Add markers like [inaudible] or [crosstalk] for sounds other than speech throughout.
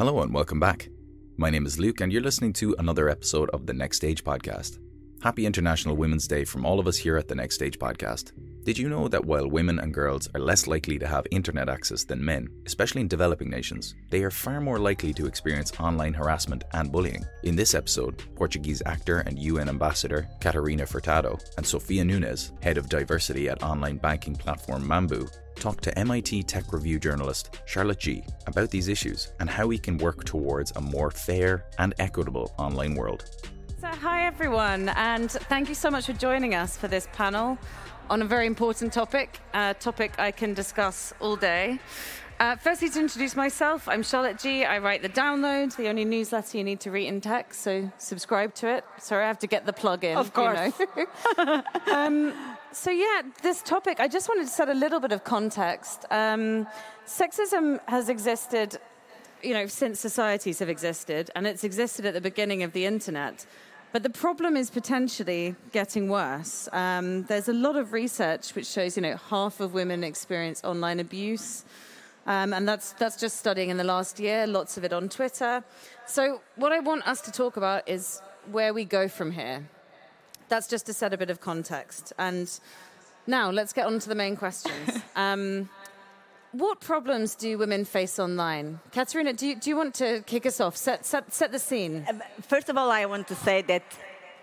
Hello and welcome back. My name is Luke, and you're listening to another episode of the Next Stage podcast. Happy International Women's Day from all of us here at the Next Stage podcast. Did you know that while women and girls are less likely to have internet access than men, especially in developing nations, they are far more likely to experience online harassment and bullying? In this episode, Portuguese actor and UN ambassador Catarina Furtado and Sofia Nunes, head of diversity at online banking platform Mambu, talked to MIT Tech Review journalist Charlotte Jee about these issues and how we can work towards a more fair and equitable online world. So, hi everyone, and thank you so much for joining us for this panel on a very important topic, a topic I can discuss all day. Uh, firstly, to introduce myself, I'm Charlotte Jee. I write the Download, the only newsletter you need to read in text, so subscribe to it. Sorry, I have to get the plug in. Of course. You know. [laughs] um, so, yeah, this topic, I just wanted to set a little bit of context. Um, sexism has existed, you know, since societies have existed, and it's existed at the beginning of the internet. But the problem is potentially getting worse. Um, there's a lot of research which shows, you know, half of women experience online abuse. Um, and that's, that's just studying in the last year, lots of it on Twitter. So, what I want us to talk about is where we go from here. That's just to set a bit of context. And now, let's get on to the main questions. [laughs] um, what problems do women face online? Catarina, do you, do you want to kick us off? Set, set, set the scene. Um, first of all, I want to say that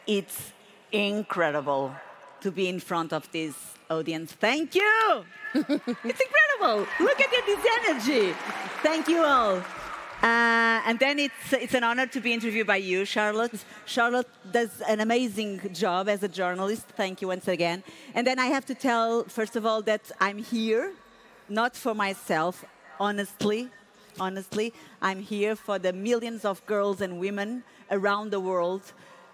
it's incredible to be in front of this audience. Thank you! [laughs] it's incredible! Look at this energy! Thank you all. Uh, and then it's, it's an honor to be interviewed by you, Charlotte. Charlotte does an amazing job as a journalist. Thank you once again. And then I have to tell, first of all, that I'm here not for myself, honestly. Honestly, I'm here for the millions of girls and women around the world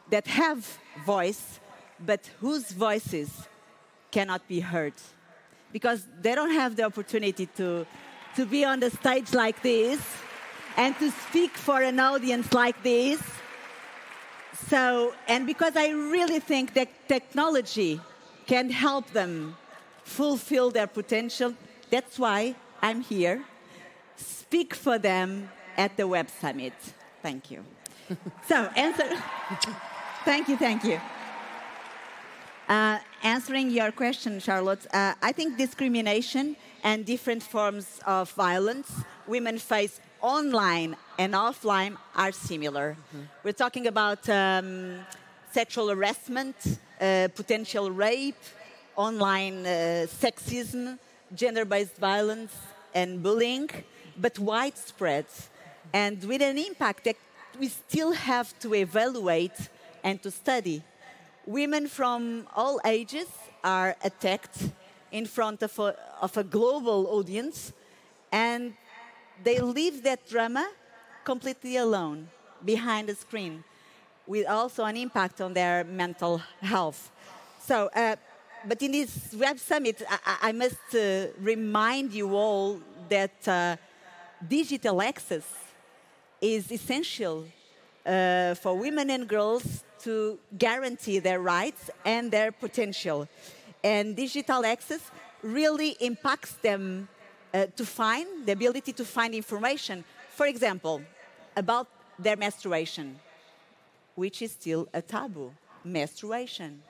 that have voice, but whose voices cannot be heard because they don't have the opportunity to, to be on the stage like this and to speak for an audience like this. So, and because I really think that technology can help them fulfill their potential, that's why I'm here. Speak for them at the Web Summit. Thank you. [laughs] so, answer. thank you, thank you. Uh, answering your question, Charlotte, uh, I think discrimination and different forms of violence women face online and offline are similar. Mm-hmm. We're talking about um, sexual harassment, uh, potential rape, online uh, sexism, gender based violence and bullying, but widespread and with an impact that we still have to evaluate and to study. Women from all ages are attacked in front of a, of a global audience, and they leave that drama completely alone behind the screen, with also an impact on their mental health. So, uh, but in this Web Summit, I, I must uh, remind you all that uh, digital access is essential uh, for women and girls to guarantee their rights and their potential. And digital access really impacts them uh, to find the ability to find information, for example, about their menstruation, which is still a taboo. Menstruation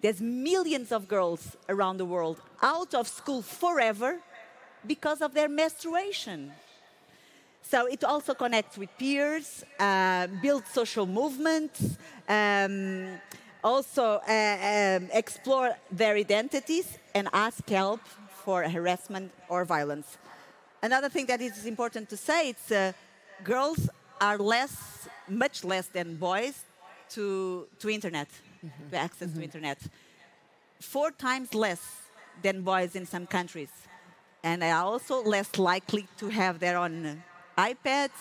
there's millions of girls around the world out of school forever because of their menstruation. So it also connects with peers, uh, builds social movements, um, also uh, um, explore their identities and ask help for harassment or violence. Another thing that is important to say is uh, girls are less, much less than boys to, to internet mm-hmm. access mm-hmm. to internet. Four times less than boys in some countries. And they are also less likely to have their own iPads,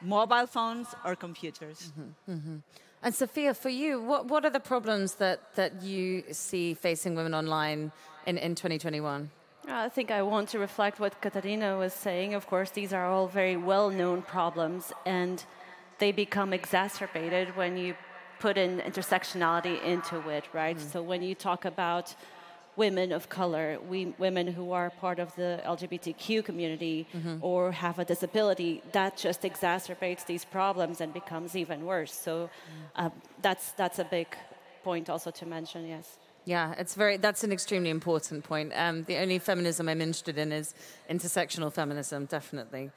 mobile phones, or computers. Mm-hmm. mm-hmm. And Sofia, for you, what, what are the problems that, that you see facing women online in, in 2021? I think I want to reflect what Catarina was saying. Of course, these are all very well known problems, and they become exacerbated when you put in intersectionality into it, right? Mm. So when you talk about women of color, we, women who are part of the LGBTQ community mm-hmm. or have a disability, that just exacerbates these problems and becomes even worse. So uh, that's, that's a big point also to mention, yes. Yeah, it's very. That's an extremely important point. Um, the only feminism I'm interested in is intersectional feminism, definitely.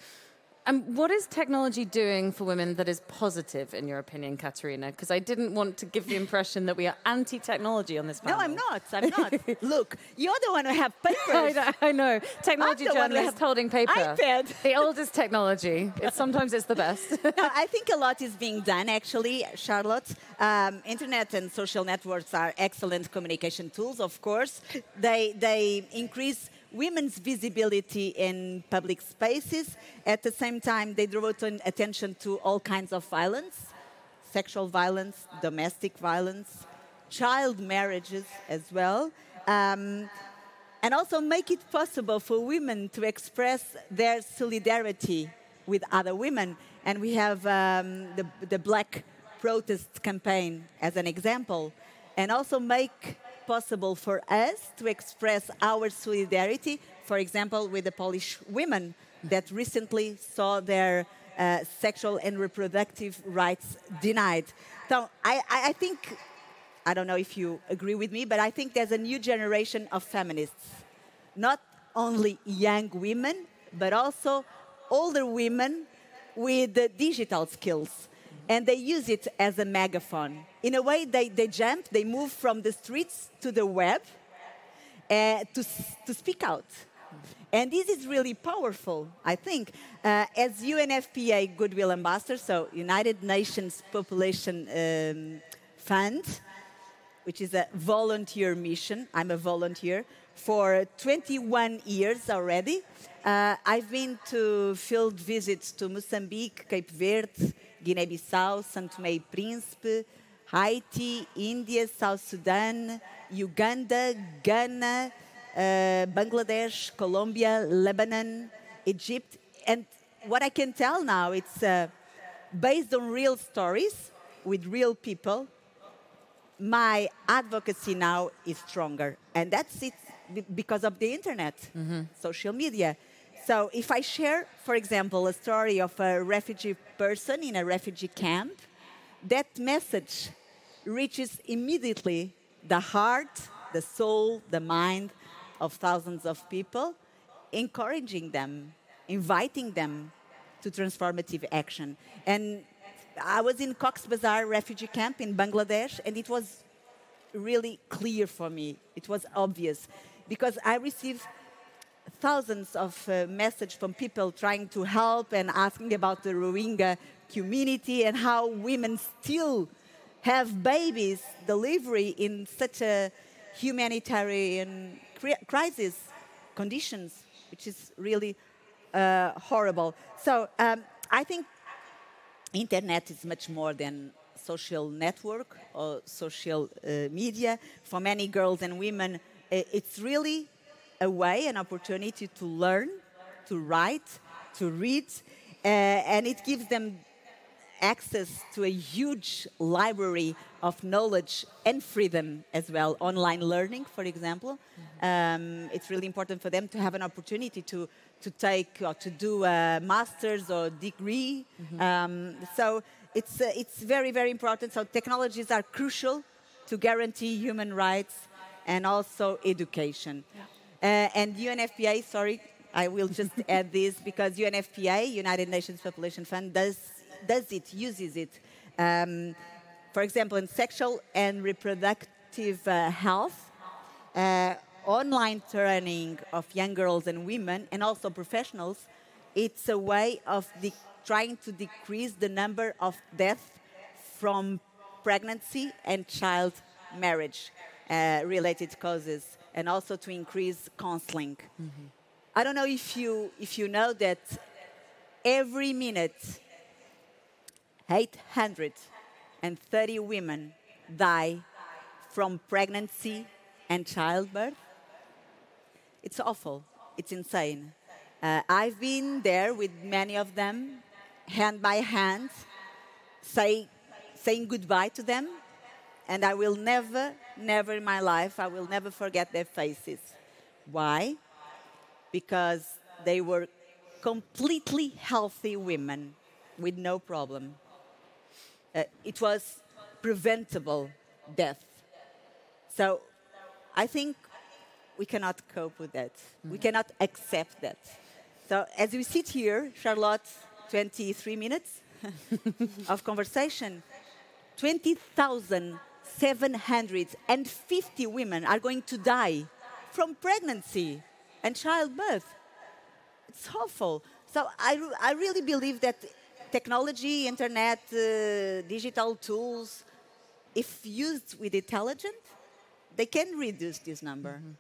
And what is technology doing for women that is positive, in your opinion, Catarina? Because I didn't want to give the impression that we are anti-technology on this panel. No, I'm not. I'm not. [laughs] Look, you're the one who have [laughs] papers. I know. I know. Technology journalist holding paper. iPad. The oldest technology. It, sometimes it's the best. [laughs] no, I think a lot is being done, actually, Charlotte. Um, internet and social networks are excellent communication tools, of course. They, they increase women's visibility in public spaces. At the same time, they draw attention to all kinds of violence sexual violence, domestic violence, child marriages as well. Um, and also make it possible for women to express their solidarity with other women. And we have um, the, the Black Protest campaign as an example. And also make possible for us to express our solidarity, for example, with the Polish women that recently saw their uh, sexual and reproductive rights denied. So I, I think, I don't know if you agree with me, but I think there's a new generation of feminists. Not only young women, but also older women with digital skills and they use it as a megaphone. In a way, they, they jump, they move from the streets to the web uh, to, to speak out. And this is really powerful, I think. Uh, as UNFPA Goodwill Ambassador, so United Nations Population um, Fund, which is a volunteer mission, I'm a volunteer, for 21 years already. Uh, I've been to field visits to Mozambique, Cape Verde, Guiné-Bissau, São Tomé e Príncipe, Haiti, India, South Sudan, Uganda, Ghana, uh, Bangladesh, Colombia, Lebanon, Egypt. And what I can tell now, it's uh, based on real stories with real people. My advocacy now is stronger. And that's it because of the internet, mm-hmm. social media. So if I share, for example, a story of a refugee person in a refugee camp, that message reaches immediately the heart, the soul, the mind of thousands of people, encouraging them, inviting them to transformative action. And I was in Cox's Bazar refugee camp in Bangladesh, and it was really clear for me. It was obvious because I received thousands of uh, messages from people trying to help and asking about the Rohingya community and how women still have babies delivery in such a humanitarian crisis conditions, which is really uh, horrible. So um, I think internet is much more than social network or social uh, media. For many girls and women, it's really a way, an opportunity to learn, to write, to read, uh, and it gives them access to a huge library of knowledge and freedom as well. Online learning, for example, um, it's really important for them to have an opportunity to to take or to do a master's or degree. Mm-hmm. Um, so it's uh, it's very very important. So technologies are crucial to guarantee human rights and also education. Yeah. Uh, and UNFPA, sorry, I will just [laughs] add this because UNFPA, United Nations Population Fund, does, does it, uses it. Um, for example, in sexual and reproductive uh, health, uh, online training of young girls and women, and also professionals, it's a way of trying to decrease the number of deaths from pregnancy and child marriage uh, related causes and also to increase counseling. Mm-hmm. I don't know if you, if you know that every minute, 830 women die from pregnancy and childbirth. It's awful. It's insane. Uh, I've been there with many of them, hand by hand, say, saying goodbye to them, and I will never, never in my life, I will never forget their faces. Why? Because they were completely healthy women with no problem. Uh, it was preventable death. So I think we cannot cope with that. Mm. We cannot accept that. So as we sit here, Charlotte, 23 minutes [laughs] of conversation, 20,750 women are going to die from pregnancy and childbirth. It's awful. So I, I really believe that technology, internet, uh, digital tools, if used with intelligence, they can reduce this number. Mm-hmm.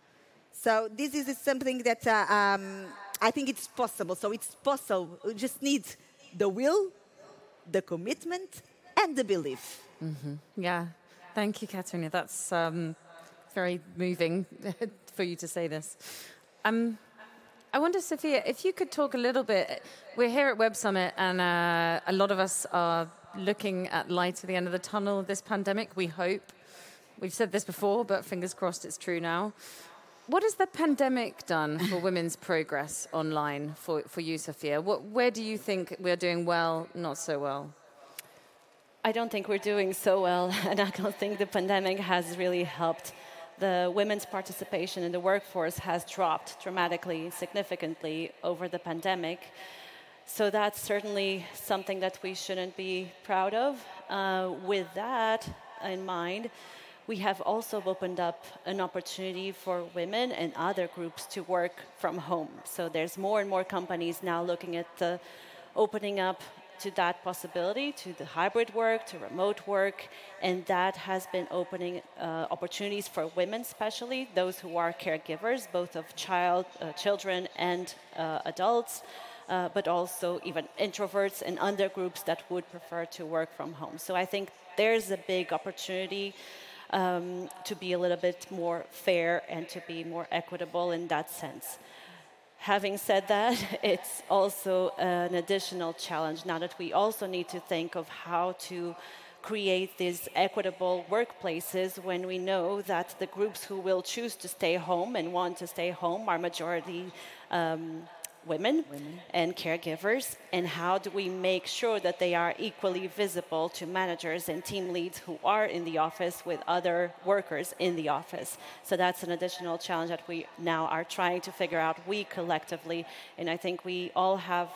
So this is something that uh, um, I think it's possible. So it's possible. We just need the will, the commitment, and the belief. Mm-hmm. Yeah. Thank you, Catarina. That's um, very moving [laughs] for you to say this. Um, I wonder, Sofia, if you could talk a little bit. We're here at Web Summit, and uh, a lot of us are looking at light at the end of the tunnel of this pandemic. We hope. We've said this before, but fingers crossed it's true now. What has the pandemic done for [laughs] women's progress online for, for you, Sofia? What, where do you think we're doing well, not so well? I don't think we're doing so well, [laughs] and I don't think the pandemic has really helped. The women's participation in the workforce has dropped dramatically, significantly over the pandemic. So that's certainly something that we shouldn't be proud of. Uh, with that in mind, we have also opened up an opportunity for women and other groups to work from home. So there's more and more companies now looking at the opening up to that possibility, to the hybrid work, to remote work, and that has been opening uh, opportunities for women, especially those who are caregivers, both of child, uh, children and uh, adults. Uh, but also even introverts and other groups that would prefer to work from home. So I think there's a big opportunity um, to be a little bit more fair and to be more equitable in that sense. Having said that, [laughs] it's also an additional challenge now that we also need to think of how to create these equitable workplaces when we know that the groups who will choose to stay home and want to stay home are majority um, women, women, and caregivers, and how do we make sure that they are equally visible to managers and team leads who are in the office with other workers in the office? So that's an additional challenge that we now are trying to figure out, we collectively, and I think we all have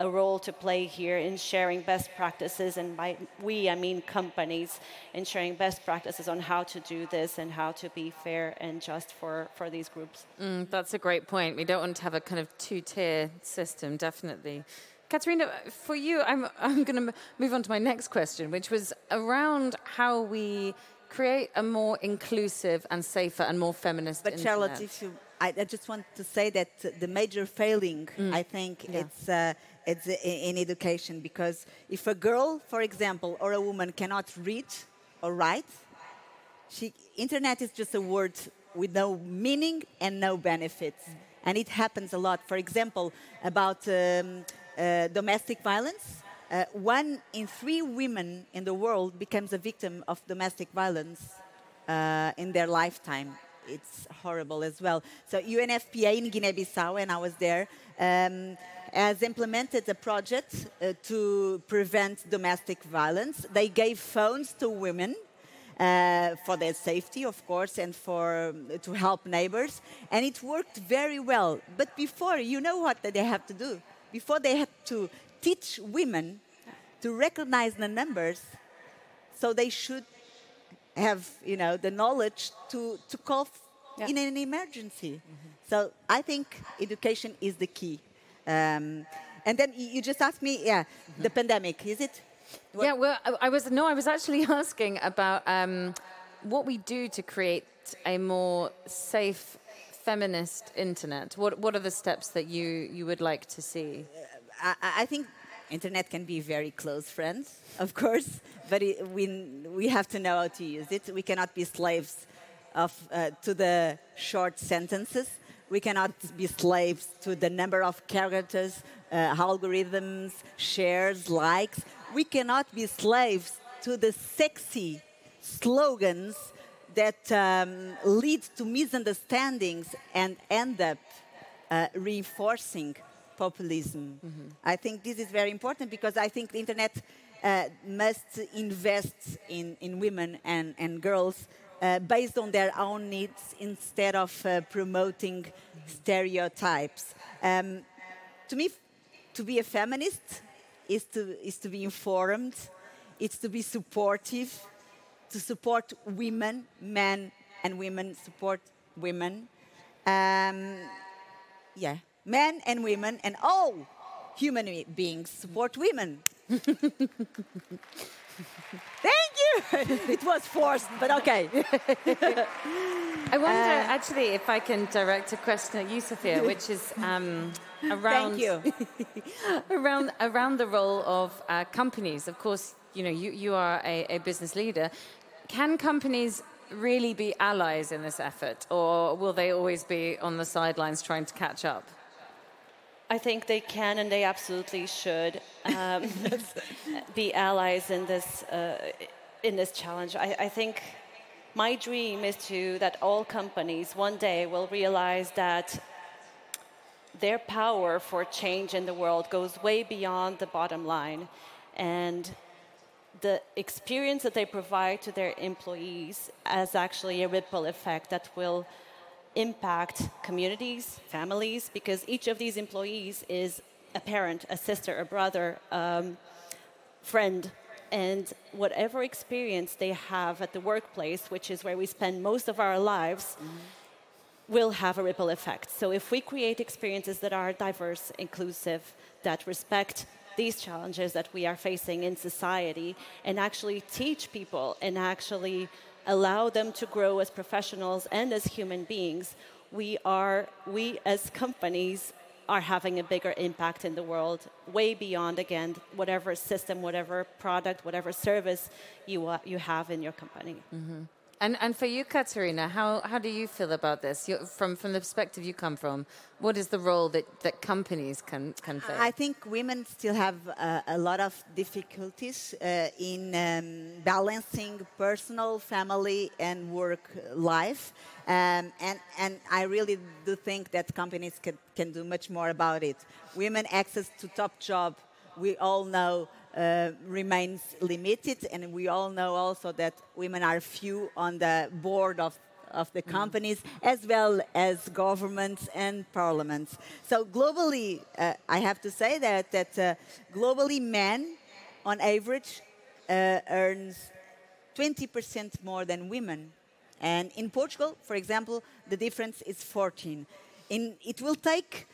a role to play here in sharing best practices, and by we, I mean companies, in sharing best practices on how to do this and how to be fair and just for, for these groups. Mm, that's a great point. We don't want to have a kind of two tier system, definitely. Catarina, for you, I'm, I'm going to move on to my next question, which was around how we create a more inclusive and safer and more feminist but internet. Charlotte, if you, I, I, just want to say that the major failing, mm. I think, yeah. it's uh, in education because if a girl, for example, or a woman cannot read or write, she, internet is just a word with no meaning and no benefits. And it happens a lot. For example, about um, uh, domestic violence, uh, one in three women in the world becomes a victim of domestic violence uh, in their lifetime. It's horrible as well. So UNFPA in Guinea-Bissau, and I was there, um, has implemented a project uh, to prevent domestic violence. They gave phones to women uh, for their safety, of course, and for to help neighbors, and it worked very well. But before, you know what they have to do? Before they had to teach women to recognize the numbers, so they should have, you know, the knowledge to to call yeah. in an emergency. Mm-hmm. So I think education is the key. Um, and then you just asked me, yeah, the pandemic, is it? What? Yeah, well, I, was, no, I was actually [laughs] asking about um, what we do to create a more safe feminist internet. What, what are the steps that you, you would like to see? Uh, I, I think internet can be very close friends, of course, but it, we, we have to know how to use it. We cannot be slaves of, uh, to the short sentences we cannot be slaves to the number of characters, uh, algorithms, shares, likes. We cannot be slaves to the sexy slogans that um, lead to misunderstandings and end up uh, reinforcing populism. Mm-hmm. I think this is very important because I think the internet uh, must invest in, in women and, and girls uh, based on their own needs instead of uh, promoting stereotypes. Um, to me, to be a feminist is to, is to be informed, it's to be supportive, to support women, men and women support women. Um, yeah, men and women and all human beings support women. [laughs] Thank [laughs] you. it was forced, but okay. I wonder, uh, actually, if I can direct a question at you, Sofia, which is um, [laughs] around [laughs] around around the role of uh, companies. Of course, you know you, you are a, a business leader. Can companies really be allies in this effort, or will they always be on the sidelines trying to catch up? I think they can and they absolutely should um, be allies in this uh, in this challenge. I, I, think my dream is to that all companies one day will realize that their power for change in the world goes way beyond the bottom line, and the experience that they provide to their employees has actually a ripple effect that will impact communities, families, because each of these employees is a parent, a sister, a brother, um, friend, and whatever experience they have at the workplace, which is where we spend most of our lives, mm-hmm. will have a ripple effect. So if we create experiences that are diverse, inclusive, that respect these challenges that we are facing in society, and actually teach people and actually allow them to grow as professionals and as human beings, we are, we as companies are having a bigger impact in the world, way beyond, again, whatever system, whatever product, whatever service you, uh, you have in your company. Mm-hmm. And, and for you, Catarina, how, how do you feel about this? From, from the perspective you come from, what is the role that, that companies can, can play? I think women still have uh, a lot of difficulties uh, in um, balancing personal, family, and work life. Um, and, and I really do think that companies can, can do much more about it. Women access to top job, we all know uh, remains limited, and we all know also that women are few on the board of of the mm. companies as well as governments and parliaments. So globally, uh, I have to say that that uh, globally men, on average, uh, earns 20% more than women, and in Portugal, for example, the difference is 14. In, it will take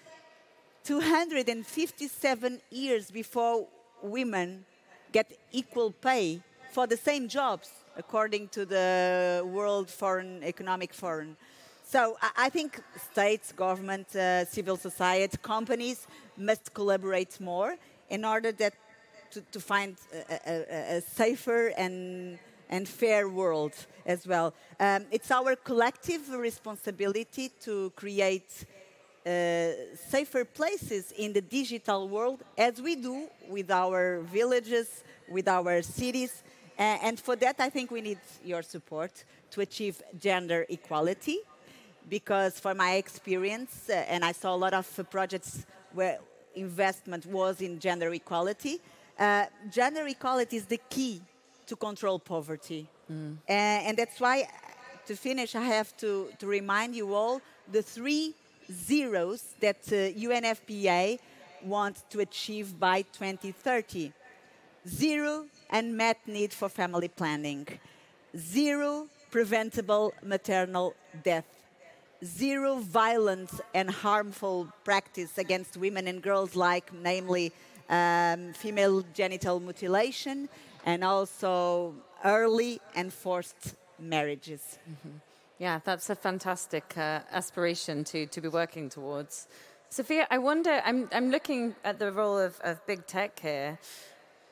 257 years before women get equal pay for the same jobs, according to the World Foreign Economic Forum. So I think states, government, uh, civil society, companies must collaborate more in order that to, to find a, a, a, safer and, and fair world as well. Um, it's our collective responsibility to create safer places in the digital world as we do with our villages, with our cities. Uh, and for that, I think we need your support to achieve gender equality. Because, for my experience, uh, and I saw a lot of projects where investment was in gender equality, uh, gender equality is the key to control poverty. Mm. and that's why, to finish, I have to, to remind you all the three zeros that uh, UNFPA wants to achieve by 2030. Zero unmet need for family planning. Zero preventable maternal death. Zero violence and harmful practice against women and girls, like namely um, female genital mutilation and also early and forced marriages. Mm-hmm. Yeah, that's a fantastic uh, aspiration to, to be working towards. Sofia, I wonder, I'm, I'm looking at the role of, of big tech here.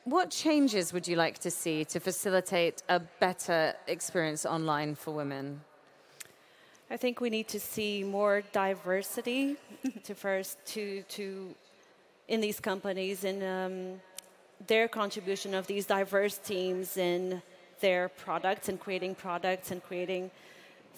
What changes would you like to see to facilitate a better experience online for women? I think we need to see more diversity [laughs] to first to to in these companies in um, their contribution of these diverse teams in their products and creating products and creating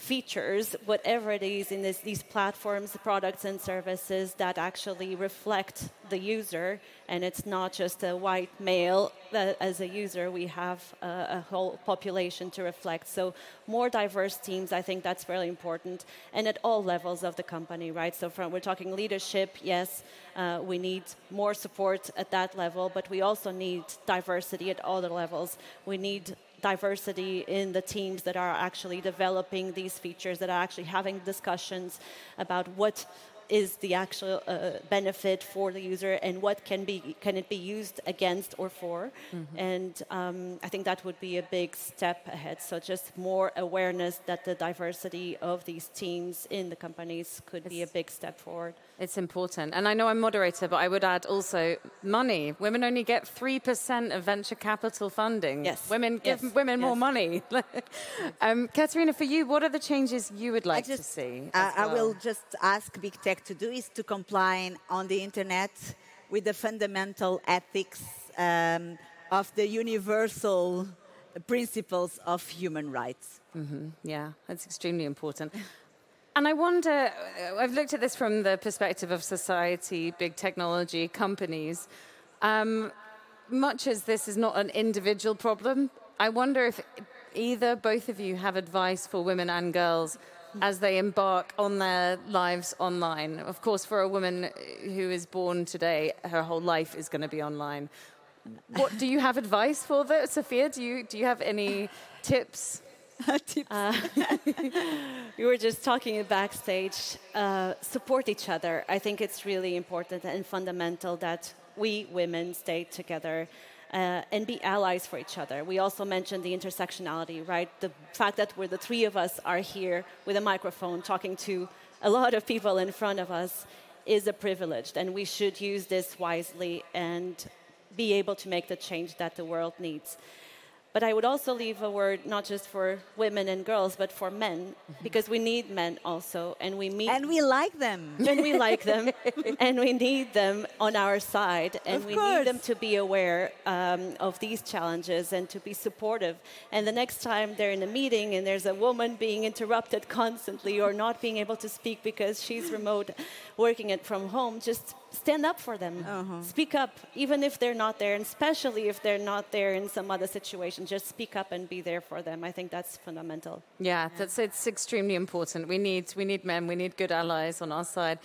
features, whatever it is in this, these platforms, products, and services that actually reflect the user, and it's not just a white male. That as a user, we have a, a, whole population to reflect. So more diverse teams, I think that's very important, and at all levels of the company, right? So from we're talking leadership, yes, uh, we need more support at that level, but we also need diversity at all the levels. We need diversity in the teams that are actually developing these features, that are actually having discussions about what is the actual uh, benefit for the user and what can be can it be used against or for mm-hmm. and um, i think that would be a big step ahead so just more awareness that the diversity of these teams in the companies could it's, be a big step forward it's important and i know i'm moderator but i would add also money women only get 3% of venture capital funding yes women yes. give women yes. more money [laughs] um, Catarina, for you what are the changes you would like just, to see uh, well? i will just ask big tech to do is to comply on the internet with the fundamental ethics um, of the universal principles of human rights. Mm-hmm. Yeah, that's extremely important. And I wonder, uh, I've looked at this from the perspective of society, big technology, companies. Um, much as this is not an individual problem, I wonder if either, both of you have advice for women and girls as they embark on their lives online. Of course, for a woman who is born today, her whole life is going to be online. What do you have advice for that, Sofia? Do you do you have any tips? [laughs] Uh, [laughs] we were just talking backstage. Uh, support each other. I think it's really important and fundamental that we women stay together uh, and be allies for each other. We also mentioned the intersectionality, right? The fact that we're the three of us are here with a microphone talking to a lot of people in front of us is a privilege, and we should use this wisely and be able to make the change that the world needs. But I would also leave a word not just for women and girls, but for men, mm-hmm. because we need men also, and we meet and we like them, and we like them, [laughs] and we need them on our side, and of we course. need them to be aware um, of these challenges and to be supportive. And the next time they're in a meeting and there's a woman being interrupted constantly or not being able to speak because she's remote, working it from home, just stand up for them. Uh-huh. Speak up, even if they're not there, and especially if they're not there in some other situation. Just speak up and be there for them. I think that's fundamental. Yeah, that's it's extremely important. We need we need men. We need good allies on our side.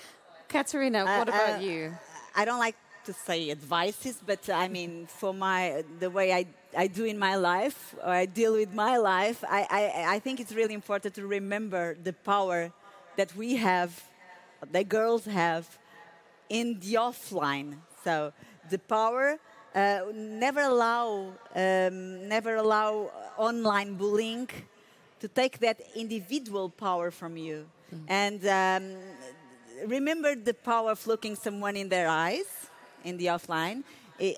Catarina, uh, what about uh, you? I don't like to say advices, but I mean, for my the way I I do in my life, or I deal with my life, I, I, I think it's really important to remember the power that we have, the girls have in the offline. So the power uh, never allow um, never allow online bullying to take that individual power from you. Mm. And um, remember the power of looking someone in their eyes in the offline.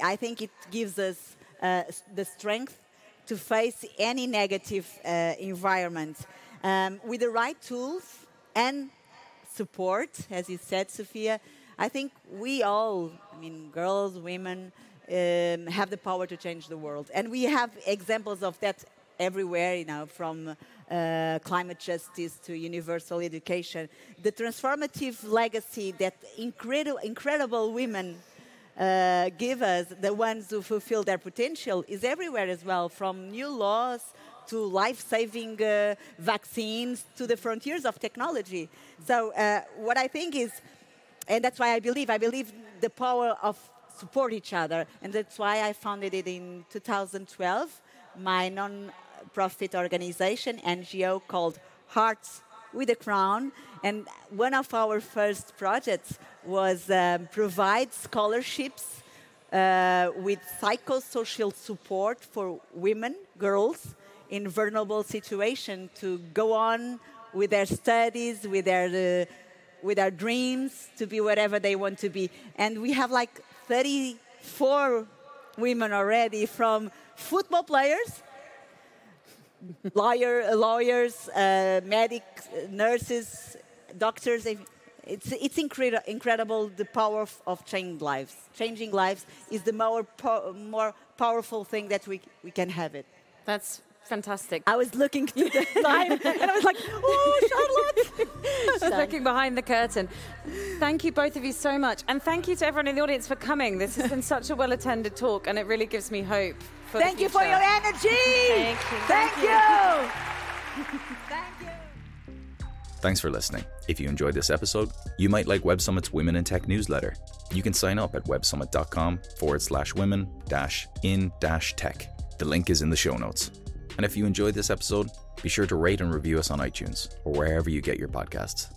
I think it gives us uh, the strength to face any negative uh, environment um, with the right tools and support, as you said, Sofia I think we all, I mean, girls, women, um, have the power to change the world. And we have examples of that everywhere, you know, from uh, climate justice to universal education. The transformative legacy that incredible, incredible women uh, give us, the ones who fulfill their potential, is everywhere as well, from new laws to life-saving uh, vaccines to the frontiers of technology. So uh, what I think is and that's why I believe. I believe the power of support each other. And that's why I founded it in 2012, my non-profit organization, NGO called Hearts with a Crown. And one of our first projects was um, provide scholarships uh, with psychosocial support for women, girls in vulnerable situation to go on with their studies, with their uh, with our dreams to be whatever they want to be. And we have like 34 women already from football players, lawyer, lawyers, uh, medics, nurses, doctors. It's, it's incredi- incredible the power of, of changing lives. Changing lives is the more, po- more powerful thing that we, we can have it. That's fantastic. I was looking to the [laughs] live and I was like, oh, Charlotte. [laughs] She's looking behind the curtain. Thank you, both of you, so much. And thank you to everyone in the audience for coming. This has been such a well attended talk, and it really gives me hope. For Thank the you for your energy. Thank you. Thank you. [laughs] Thank you. Thanks for listening. If you enjoyed this episode, you might like Web Summit's Women in Tech newsletter. You can sign up at websummit.com forward slash women dash in dash tech. The link is in the show notes. And if you enjoyed this episode, be sure to rate and review us on iTunes or wherever you get your podcasts.